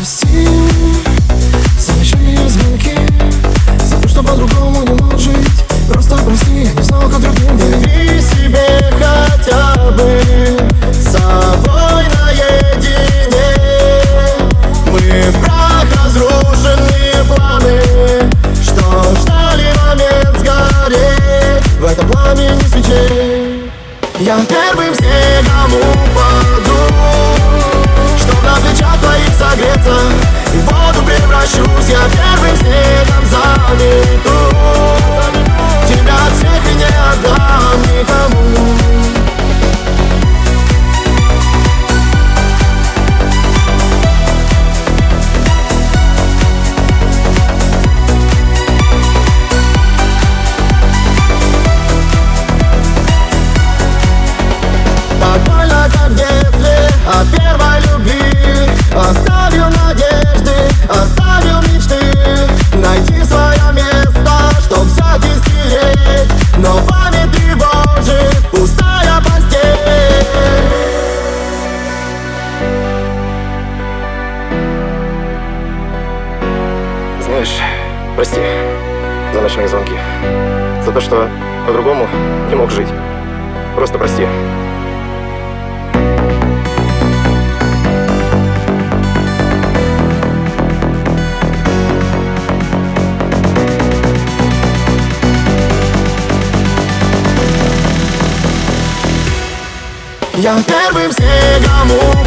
новости Замечания, звонки За то, что по-другому не мог жить. Просто прости, не знал, как другим Довери себе хотя бы С собой наедине. Мы в разрушенные планы. Что ждали момент сгореть В этом пламени свечей. Я первым здесь о первой любви. Оставил надежды, оставил мечты. Найти свое место, чтоб взять и Но память тревожит пустая постель. Знаешь, прости за ночные звонки. За то, что по-другому не мог жить. Просто прости. Я первым снегом